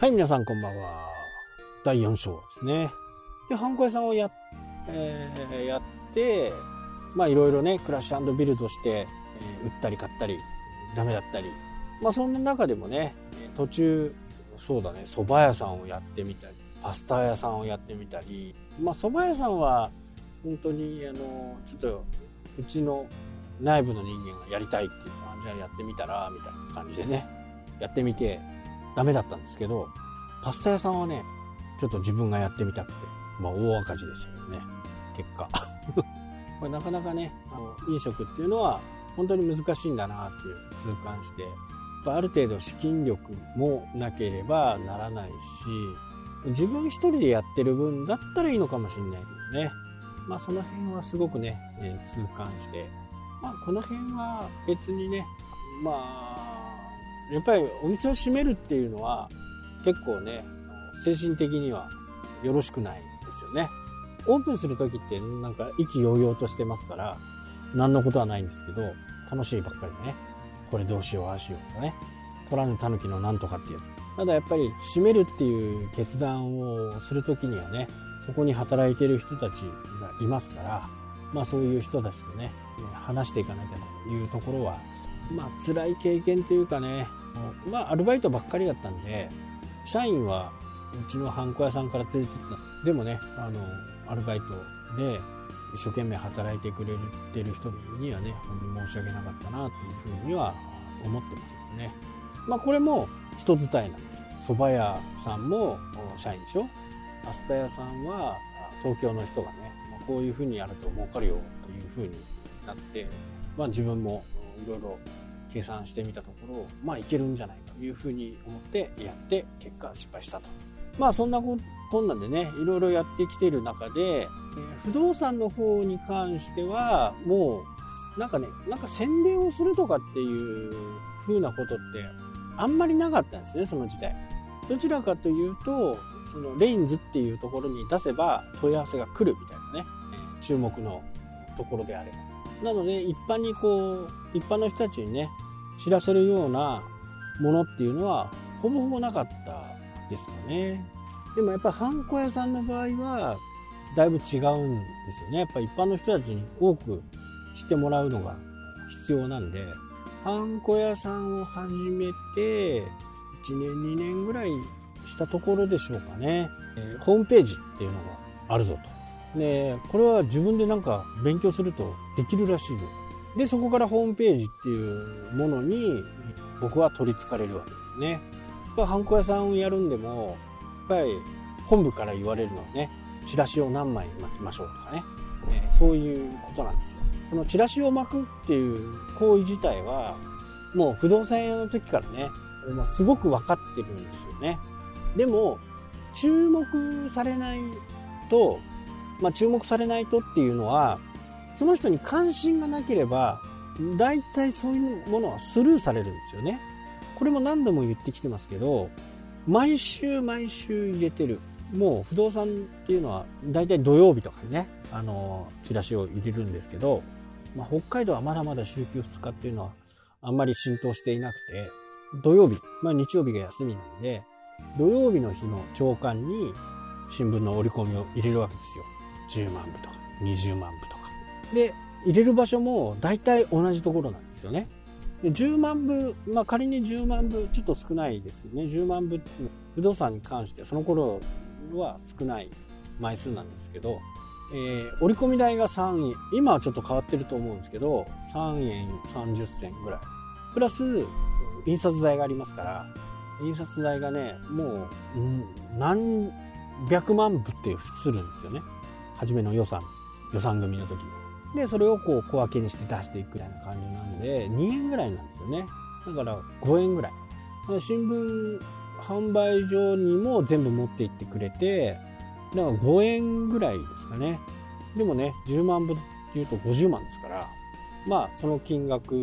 はい、皆さんこんばんは。第4章ですね。で、ハンコ屋さんをや、えーやって、まあいろいろね、クラッシュビルドして、えー売ったり買ったり、ダメだったり。まあそんな中でもね、途中、そうだね、蕎麦屋さんをやってみたり、パスタ屋さんをやってみたり、まあ蕎麦屋さんは、本当に、あの、ちょっと、うちの内部の人間がやりたいっていうか、じゃあやってみたら、みたいな感じでね、やってみて、ダメだったんですけど、パスタ屋さんはね、ちょっと自分がやってみたくて、まあ大赤字でしたけどね、結果。これなかなかね、あの飲食っていうのは本当に難しいんだなっていう痛感して、ある程度資金力もなければならないし、自分一人でやってる分だったらいいのかもしれないけどね。まあその辺はすごくね、えー痛感して、まあこの辺は別にね、まあ、やっぱりお店を閉めるっていうのは結構ね、精神的にはよろしくないですよね。オープンする時ってなんか意気揚々としてますから、何のことはないんですけど、楽しいばっかりでね、これどうしよう、ああしようとかね、取らぬ狸のなんとかってやつ。ただやっぱり閉めるっていう決断をする時にはね、そこに働いてる人たちがいますから、まあそういう人たちとね、話していかなきゃというところは、まあ辛い経験というかね、まあアルバイトばっかりだったんで、社員はうちのハンコ屋さんから連れてった。でもね、あの、アルバイトで一生懸命働いてくれてる人にはね、本当に申し訳なかったなっていうふうには思ってますけどね。まあこれも人伝いなんです。蕎麦屋さんも社員でしょパスタ屋さんは東京の人がね、まあこういうふうにやると儲かるよというふうになって、まあ自分もいろいろ計算してみたところ、まあいけるんじゃないかというふうに思ってやって結果失敗したと。まあそんなここんなんでね、いろいろやってきている中で、えー不動産の方に関してはもうなんかね、なんか宣伝をするとかっていう風なことってあんまりなかったんですね、その時代。どちらかというと、そのレインズっていうところに出せば問い合わせが来るみたいなね、注目のところであれば。なので一般にこう、一般の人たちにね、知らせるようなものっていうのはほぼほぼなかったですよね。でもやっぱりハンコ屋さんの場合はだいぶ違うんですよね。やっぱ一般の人たちに多く知ってもらうのが必要なんで、ハンコ屋さんを始めて1年2年ぐらいしたところでしょうかね。えーホームページっていうのがあるぞと。で、これは自分でなんか勉強するとできるらしいぞ。で、そこからホームページっていうものに僕は取り憑かれるわけですね。やっぱハンコ屋さんをやるんでも、やっぱり本部から言われるのはね、チラシを何枚巻きましょうとかね、えーそういうことなんですよ。このチラシを巻くっていう行為自体は、もう不動産屋の時からね、もうすごく分かってるんですよね。でも、注目されないと、まあ注目されないとっていうのは、その人に関心がなければ、大体そういうものはスルーされるんですよね。これも何度も言ってきてますけど、毎週毎週入れてる。もう不動産っていうのは大体土曜日とかにね、あの、チラシを入れるんですけど、まあ、北海道はまだまだ週休2日っていうのはあんまり浸透していなくて、土曜日、まあ日曜日が休みなんで、土曜日の日の朝刊に新聞の折り込みを入れるわけですよ。10万部とか20万部とか。で、入れる場所も大体同じところなんですよね。で10万部、まあ仮に10万部、ちょっと少ないですけどね、10万部っていうのは不動産に関してその頃は少ない枚数なんですけど、えー折り込み代が3円、今はちょっと変わってると思うんですけど、3円30銭ぐらい。プラス、印刷代がありますから、印刷代がね、もう、うん何百万部ってするんですよね。初めの予算、予算組の時に。で、それをこう小分けにして出していくみたいな感じなんで、2円ぐらいなんですよね。だから5円ぐらい。新聞販売所にも全部持って行ってくれて、だから5円ぐらいですかね。でもね、10万部っていうと50万ですから、まあ、その金額を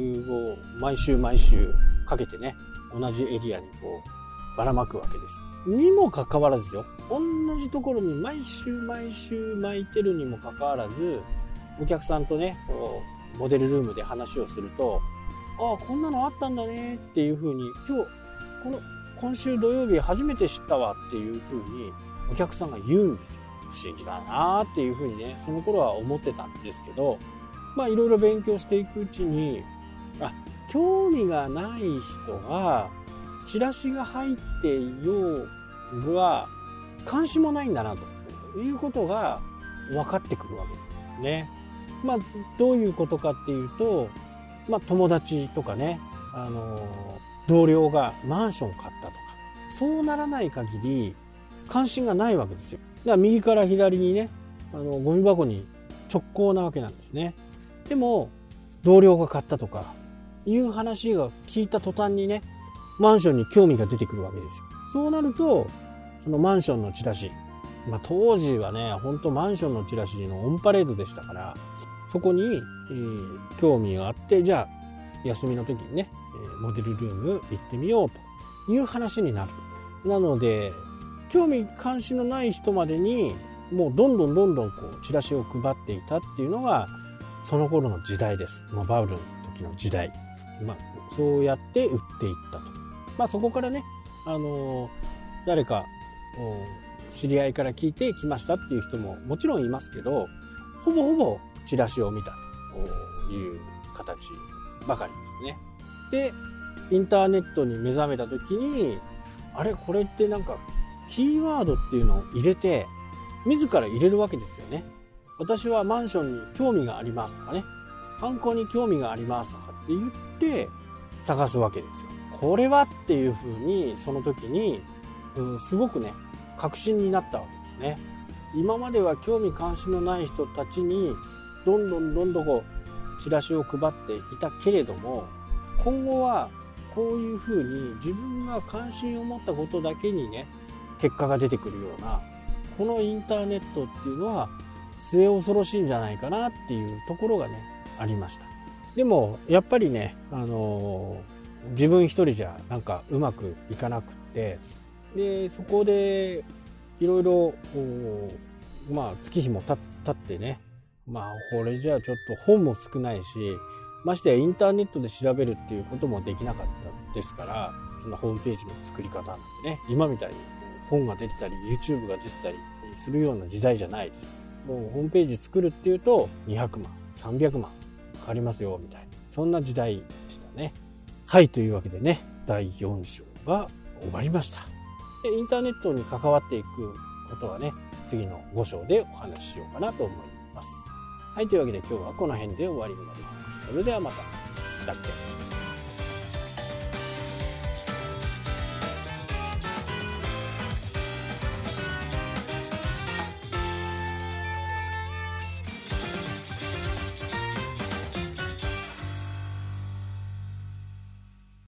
毎週毎週かけてね、同じエリアにこう、ばらまくわけです。にもかかわらずよ、同じところに毎週毎週巻いてるにもかかわらず、お客さんとね、こう、モデルルームで話をすると、ああ、こんなのあったんだねっていう風に、今日、この今週土曜日初めて知ったわっていうふうにお客さんが言うんですよ。不思議だなっていうふうにね、その頃は思ってたんですけど、まあいろいろ勉強していくうちに、あ、興味がない人が、チラシが入っていようが、関心もないんだなということが分かってくるわけですね。まあ、どういうことかっていうと、まあ、友達とかね、あの、同僚がマンションを買ったとか、そうならない限り、関心がないわけですよ。だから右から左にね、あの、ゴミ箱に直行なわけなんですね。でも、同僚が買ったとか、いう話が聞いた途端にね、マンションに興味が出てくるわけですよ。そうなると、そのマンションのチラシ、まあ、当時はね、ほんとマンションのチラシのオンパレードでしたから、そこに、えー、興味があって、じゃあ、休みの時にね、モデルルーム行ってみようという話になる。なので、興味関心のない人までに、もうどんどんどんどんこう、チラシを配っていたっていうのが、その頃の時代です。まあ、バブルの時の時代。まあ、そうやって売っていったと。まあ、そこからね、あのー、誰か、知り合いから聞いてきましたっていう人ももちろんいますけど、ほぼほぼチラシを見たという形ばかりですね。で、インターネットに目覚めた時に、あれこれってなんかキーワードっていうのを入れて、自ら入れるわけですよね。私はマンションに興味がありますとかね、観光に興味がありますとかって言って探すわけですよ。これはっていうふうに、その時に、うん、すごくね、確信になったわけですね。今までは興味関心のない人たちにどんどんどんどんこうチラシを配っていたけれども今後はこういうふうに自分が関心を持ったことだけにね結果が出てくるようなこのインターネットっていうのは末恐ろしいんじゃないかなっていうところがねありましたでもやっぱりね、あのー、自分一人じゃなんかうまくいかなくってでそこでいろいろまあ月日も経ってね。まあこれじゃあちょっと本も少ないしましてやインターネットで調べるっていうこともできなかったですからそんなホームページの作り方なんてね今みたいに本が出てたり YouTube が出てたりするような時代じゃないです。もうホームページ作るっていうと200万300万かかりますよみたいな。そんな時代でしたね。はいというわけでね第4章が終わりました。でインターネットに関わっていくことはね、次の5章でお話ししようかなと思います。はい、というわけで今日はこの辺で終わりになります。それではまた。したっけ